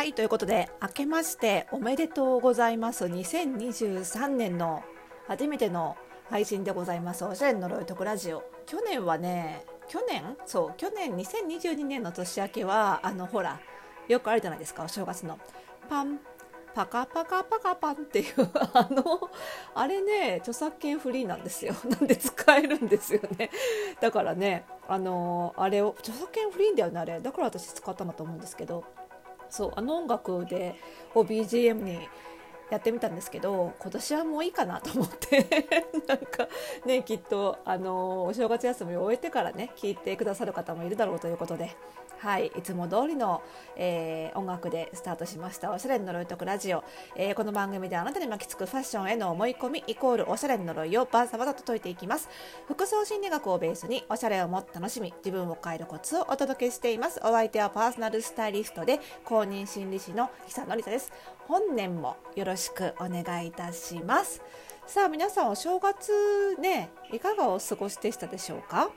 はいということで明けましておめでとうございます。2023年の初めての配信でございます。おしゃれの呪いとくラジオ。去年はね去年？そう去年2022年の年明けはあのほらよくあるじゃないですかお正月の。パンパカパカパカパンっていう あのあれね著作権フリーなんですよ。なんで使えるんですよね。だからねあのあれを著作権フリーだよねあれ。だから私使ったんだと思うんですけど。そうあの音楽でを BGM にやってみたんですけど今年はもういいかなと思って なんかねきっとあのお正月休みを終えてからね聞いてくださる方もいるだろうということではい、いつも通りの、えー、音楽でスタートしましたおしゃれの呪いとくラジオ、えー、この番組であなたに巻きつくファッションへの思い込みイコールおしゃれの呪いをバーサバサと解いていきます。服装心理学をベースにおしゃれをもっと楽しみ自分を変えるコツをお届けしています。お相手はパーソナルスタイリストで公認心理師の久典沙です。本年もよろしくしくお願いいたします。さあ皆さんお正月ねいかがお過ごしでしたでしょうか？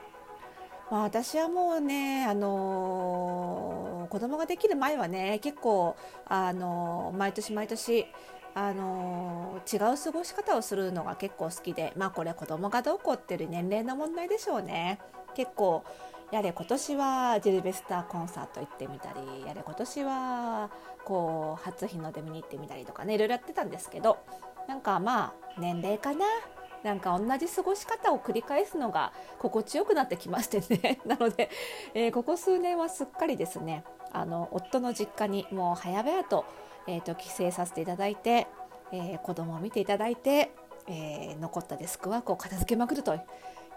まあ、私はもうね、あのー、子供ができる前はね結構、あのー、毎年毎年、あのー、違う過ごし方をするのが結構好きでまあこれ子供がどうこうっていう年齢の問題でしょうね。結構やれ今年はジルベスターコンサート行ってみたりやれ今年はこう初日の出見に行ってみたりとかねいろいろやってたんですけどなんかまあ年齢かななんか同じ過ごし方を繰り返すのが心地よくなってきましてね。なので、えー、ここ数年はすっかりですねあの夫の実家にもう早々と,、えーと、帰省させていただいて、えー、子供を見ていただいて、えー、残ったデスクワークを片付けまくると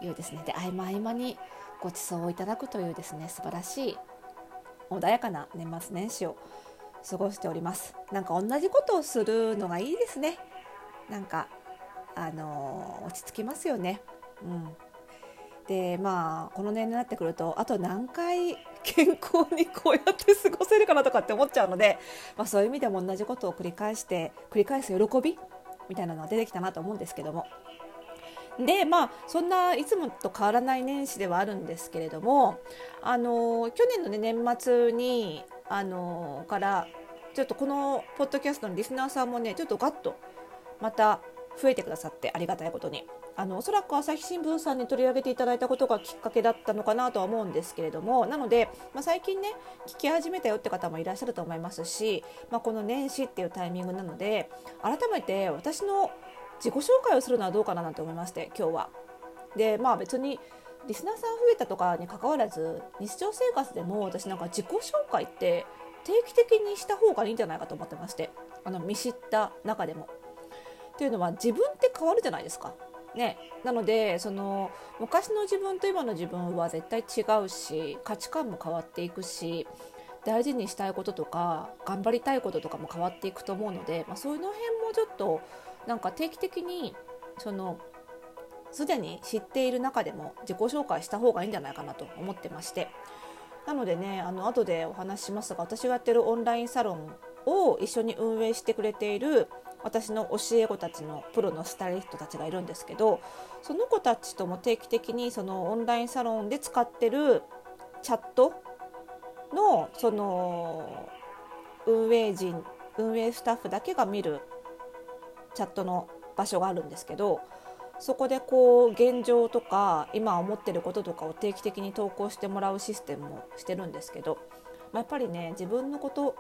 いうですねで合間合間にご馳走をいただくというですね素晴らしい穏やかな年末年始を過ごしております。なんか同じことをするのがいいですね。なんかあの落ち着きますよね。うん。でまあこの年になってくるとあと何回健康にこうやって過ごせるかなとかって思っちゃうので、まあ、そういう意味でも同じことを繰り返して繰り返す喜びみたいなのが出てきたなと思うんですけども。でまあそんないつもと変わらない年始ではあるんですけれどもあの去年の、ね、年末にあのからちょっとこのポッドキャストのリスナーさんもねちょっとガッとまた増えてくださってありがたいことに。あのおそらく朝日新聞さんに取り上げていただいたことがきっかけだったのかなとは思うんですけれどもなので、まあ、最近ね聞き始めたよって方もいらっしゃると思いますし、まあ、この年始っていうタイミングなので改めて私の自己紹介をするのはどうかななんて思いまして今日は。でまあ別にリスナーさん増えたとかにかかわらず日常生活でも私なんか自己紹介って定期的にした方がいいんじゃないかと思ってましてあの見知った中でも。っていうのは自分って変わるじゃないですか。ね、なのでその昔の自分と今の自分は絶対違うし価値観も変わっていくし大事にしたいこととか頑張りたいこととかも変わっていくと思うので、まあ、そういうの辺もちょっとなんか定期的にそのすでに知っている中でも自己紹介した方がいいんじゃないかなと思ってまして。なのでねあの後でお話ししますが私がやってるオンラインサロンを一緒に運営してくれている私の教え子たちのプロのスタイリストたちがいるんですけどその子たちとも定期的にそのオンラインサロンで使ってるチャットのその運営陣運営スタッフだけが見るチャットの場所があるんですけどそこでこう現状とか今思ってることとかを定期的に投稿してもらうシステムもしてるんですけど、まあ、やっぱりね自分のこと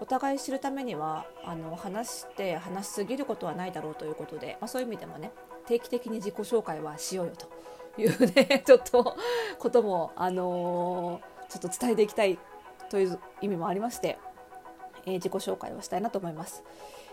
お互い知るためにはあの話して話しすぎることはないだろうということで、まあ、そういう意味でもね定期的に自己紹介はしようよというね ちょっとことも、あのー、ちょっと伝えていきたいという意味もありまして、えー、自己紹介をしたいなと思います。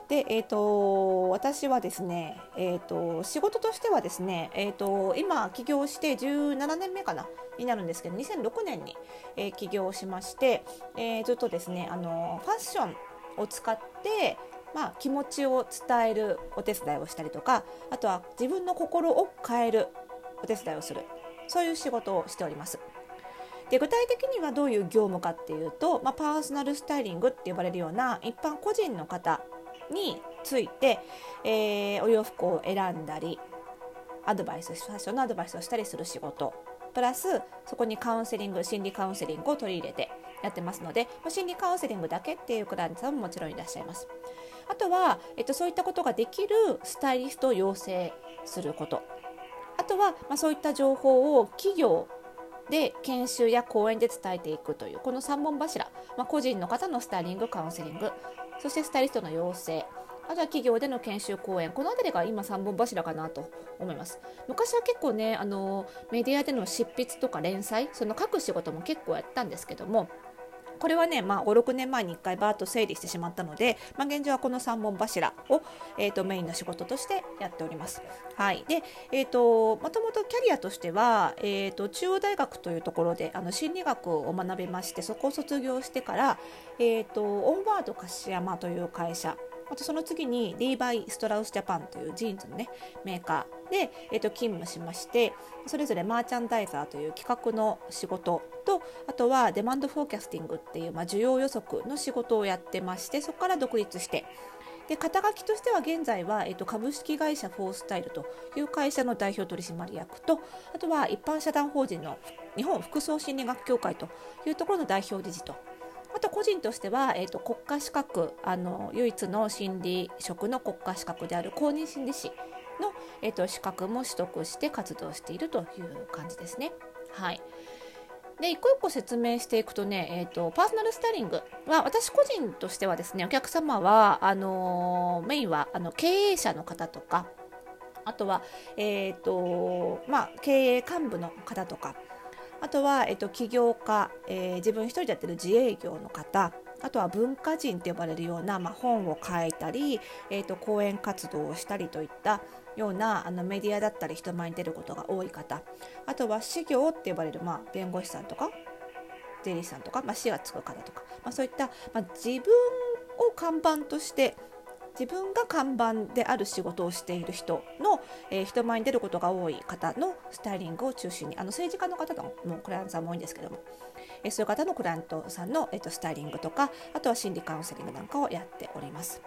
で、えーと、私はですね、えーと、仕事としてはですね、えーと、今起業して17年目かなになるんですけど2006年に、えー、起業しまして、えー、ずっとですねあのファッションを使って、まあ、気持ちを伝えるお手伝いをしたりとかあとは自分の心を変えるお手伝いをするそういう仕事をしております。で具体的にはどういう業務かっていうと、まあ、パーソナルスタイリングって呼ばれるような一般個人の方について、えー、お洋服を選んだりアドバイスファッションのアドバイスをしたりする仕事。プラスそこにカウンセリング心理カウンセリングを取り入れてやってますので、心理カウンセリングだけっていうクライアントさんももちろんいらっしゃいます。あとは、えっと、そういったことができるスタイリストを養成すること。あとは、まあ、そういった情報を企業で研修や講演で伝えていくというこの3本柱、まあ、個人の方のスタイリングカウンセリング。そしてスタイリストの養成。あとは企業での研修講演。この辺りが今3本柱かなと思います。昔は結構ねあのメディアでの執筆とか連載その書く仕事も結構やったんですけどもこれはね、まあ、5、6年前に1回バーッと整理してしまったので、まあ、現状はこの3本柱を、えーと、メインの仕事としてやっております。はい、で、えーと、もともとキャリアとしては、えーと、中央大学というところであの心理学を学びましてそこを卒業してから、えー、とオンワード樫山という会社あとその次にリーバイ・ストラウス・ジャパンというジーンズのねメーカーで、えー、と勤務しましてそれぞれマーチャンダイザーという企画の仕事とあとはデマンドフォーキャスティングっていう、まあ、需要予測の仕事をやってましてそこから独立してで肩書きとしては現在は、えっと、株式会社フォースタイルという会社の代表取締役とあとは一般社団法人の日本服装心理学協会というところの代表理事とあと個人としては、えーと、国家資格あの唯一の心理職の国家資格である公認心理師の、えーと、資格も取得して活動しているという感じですね。はいで一個一個説明していくとね、えーと、パーソナルスタイリングは私個人としてはですねお客様はあのー、メインはあの経営者の方とかあとは、えーとまあ、経営幹部の方とかあとは、えっと、起業家、えー、自分一人でやってる自営業の方あとは文化人って呼ばれるような、まあ、本を書いたり、えーと、講演活動をしたりといったようなあのメディアだったり人前に出ることが多い方あとは私業って呼ばれる、まあ、弁護士さんとか税理士さんとか、まあ、死がつく方とか、まあ、そういった、まあ、自分を看板として自分が看板である仕事をしている人の、えー、人前に出ることが多い方のスタイリングを中心にあの政治家の方のクライアントさんも多いんですけども、えー、そういう方のクライアントさんの、えーと、スタイリングとかあとは心理カウンセリングなんかをやっております。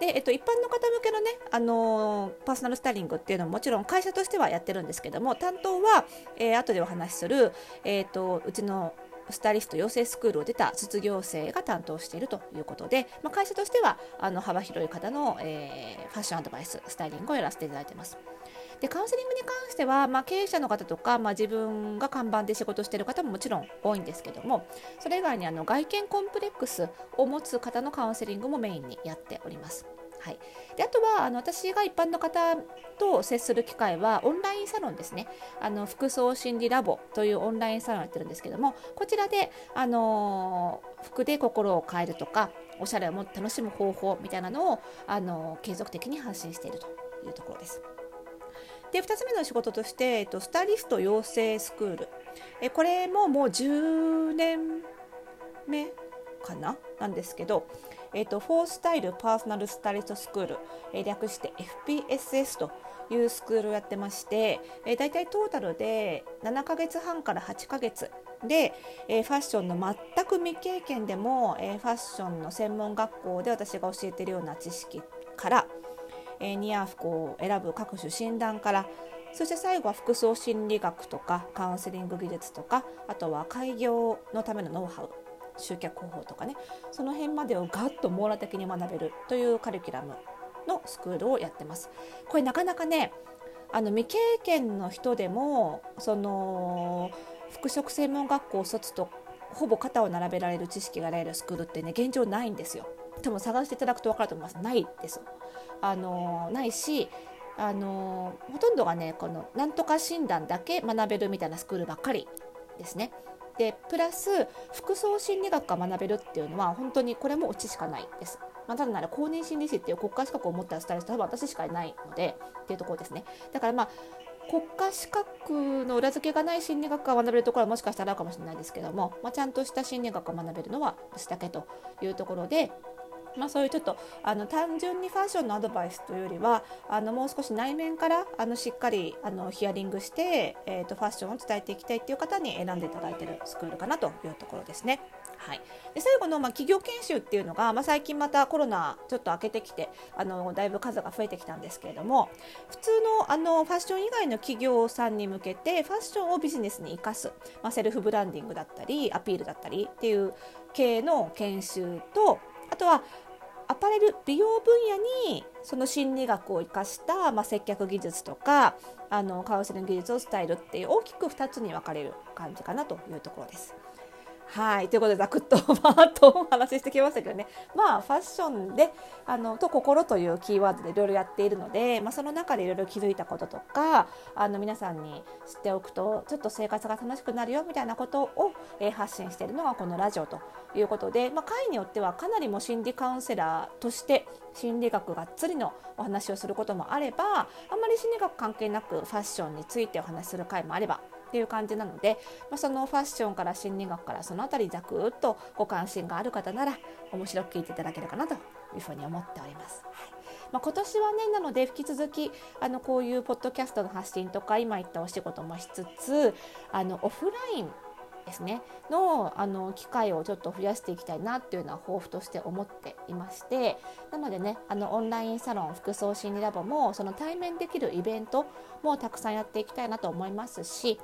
でえっと、一般の方向けのね、あのー、パーソナルスタイリングっていうのももちろん会社としてはやってるんですけども担当は、えー、後でお話しする、えーとうちのスタイリスト養成スクールを出た卒業生が担当しているということで、まあ、会社としてはあの幅広い方の、えー、ファッションアドバイススタイリングをやらせていただいています。でカウンセリングに関しては、まあ、経営者の方とか、まあ、自分が看板で仕事している方ももちろん多いんですけどもそれ以外にあの外見コンプレックスを持つ方のカウンセリングもメインにやっております。はい、であとはあの私が一般の方と接する機会はオンラインサロンですね。あの服装心理ラボというオンラインサロンやってるんですけどもこちらで、あの服で心を変えるとかおしゃれをもっと楽しむ方法みたいなのを、あの継続的に発信しているというところです。で2つ目の仕事として、えっと、スタイリスト養成スクール。えこれももう10年目かな？なんですけど、えーと、フォースタイルパーソナルスタイリストスクール、えー、略して FPSS というスクールをやってまして、えー、大体トータルで7ヶ月半から8ヶ月で、えー、ファッションの全く未経験でも、えー、ファッションの専門学校で私が教えてるような知識から、えー、似合う服を選ぶ各種診断からそして最後は服装心理学とかカウンセリング技術とかあとは開業のためのノウハウ集客方法とかねその辺までをガッと網羅的に学べるというカリキュラムのスクールをやってます。これなかなかねあの未経験の人でもその服飾専門学校卒とほぼ肩を並べられる知識が得られるスクールってね現状ないんですよ。でも探していただくと分かると思います。ないです。あのないしあのほとんどがねこのなんとか診断だけ学べるみたいなスクールばっかりですね。でプラス服装心理学が学べるっていうのは本当にこれもオチしかないです。まあ、ただなら公認心理師っていう国家資格を持ったスタイリストは私しかいないのでっていうところですね。だからまあ国家資格の裏付けがない心理学が学べるところはもしかしたらあるかもしれないですけども、まあ、ちゃんとした心理学が学べるのは私だけというところでまあ、そういうちょっとあの単純にファッションのアドバイスというよりはあのもう少し内面からあのしっかりあのヒアリングして、えーと、ファッションを伝えていきたいという方に選んでいただいているスクールかなというところですね。はい、で最後の、まあ、企業研修っていうのが、まあ、最近またコロナちょっと明けてきてあのだいぶ数が増えてきたんですけれども普通のあのファッション以外の企業さんに向けてファッションをビジネスに生かす、まあ、セルフブランディングだったりアピールだったりっていう系の研修とあとはアパレル美容分野にその心理学を生かした、まあ、接客技術とかあのカウンセリング技術を伝えるっていう大きく2つに分かれる感じかなというところです。はい。ということでざくっとバーッとお話ししてきましたけどね。まあファッションであのと心というキーワードでいろいろやっているので、まあ、その中でいろいろ気づいたこととかあの皆さんに知っておくとちょっと生活が楽しくなるよみたいなことを、えー、発信しているのがこのラジオということで、まあ、会によってはかなりも心理カウンセラーとして心理学がっつりのお話をすることもあればあんまり心理学関係なくファッションについてお話しする回もあればっていう感じなので、まあ、そのファッションから心理学からその辺りざくっとご関心がある方なら面白く聞いていただけるかなというふうに思っております。はいまあ、今年はねなので引き続きあのこういうポッドキャストの発信とか今言ったお仕事もしつつあのオフラインですねのあの機会をちょっと増やしていきたいなっていうのは抱負として思っていましてなのでねあのオンラインサロン服装心理ラボもその対面できるイベントもたくさんやっていきたいなと思いますし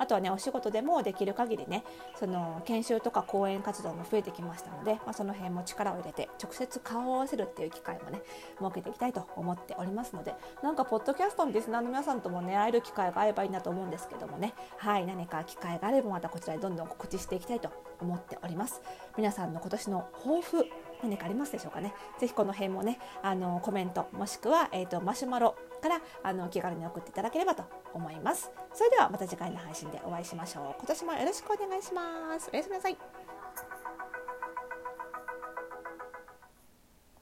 あとはねお仕事でもできる限りねその研修とか講演活動も増えてきましたので、まあ、その辺も力を入れて直接顔を合わせるっていう機会もね設けていきたいと思っておりますのでなんかポッドキャストのリスナーの皆さんともね会える機会があればいいなと思うんですけどもね。はい何か機会があればまたこちらでどんどん告知していきたいと思っております。皆さんの今年の抱負何かありますでしょうかね？ぜひこの辺もねあのコメントもしくは、えーとマシュマロからあの気軽に送っていただければと思います。それではまた次回の配信でお会いしましょう。今年もよろしくお願いします。おやすみなさい。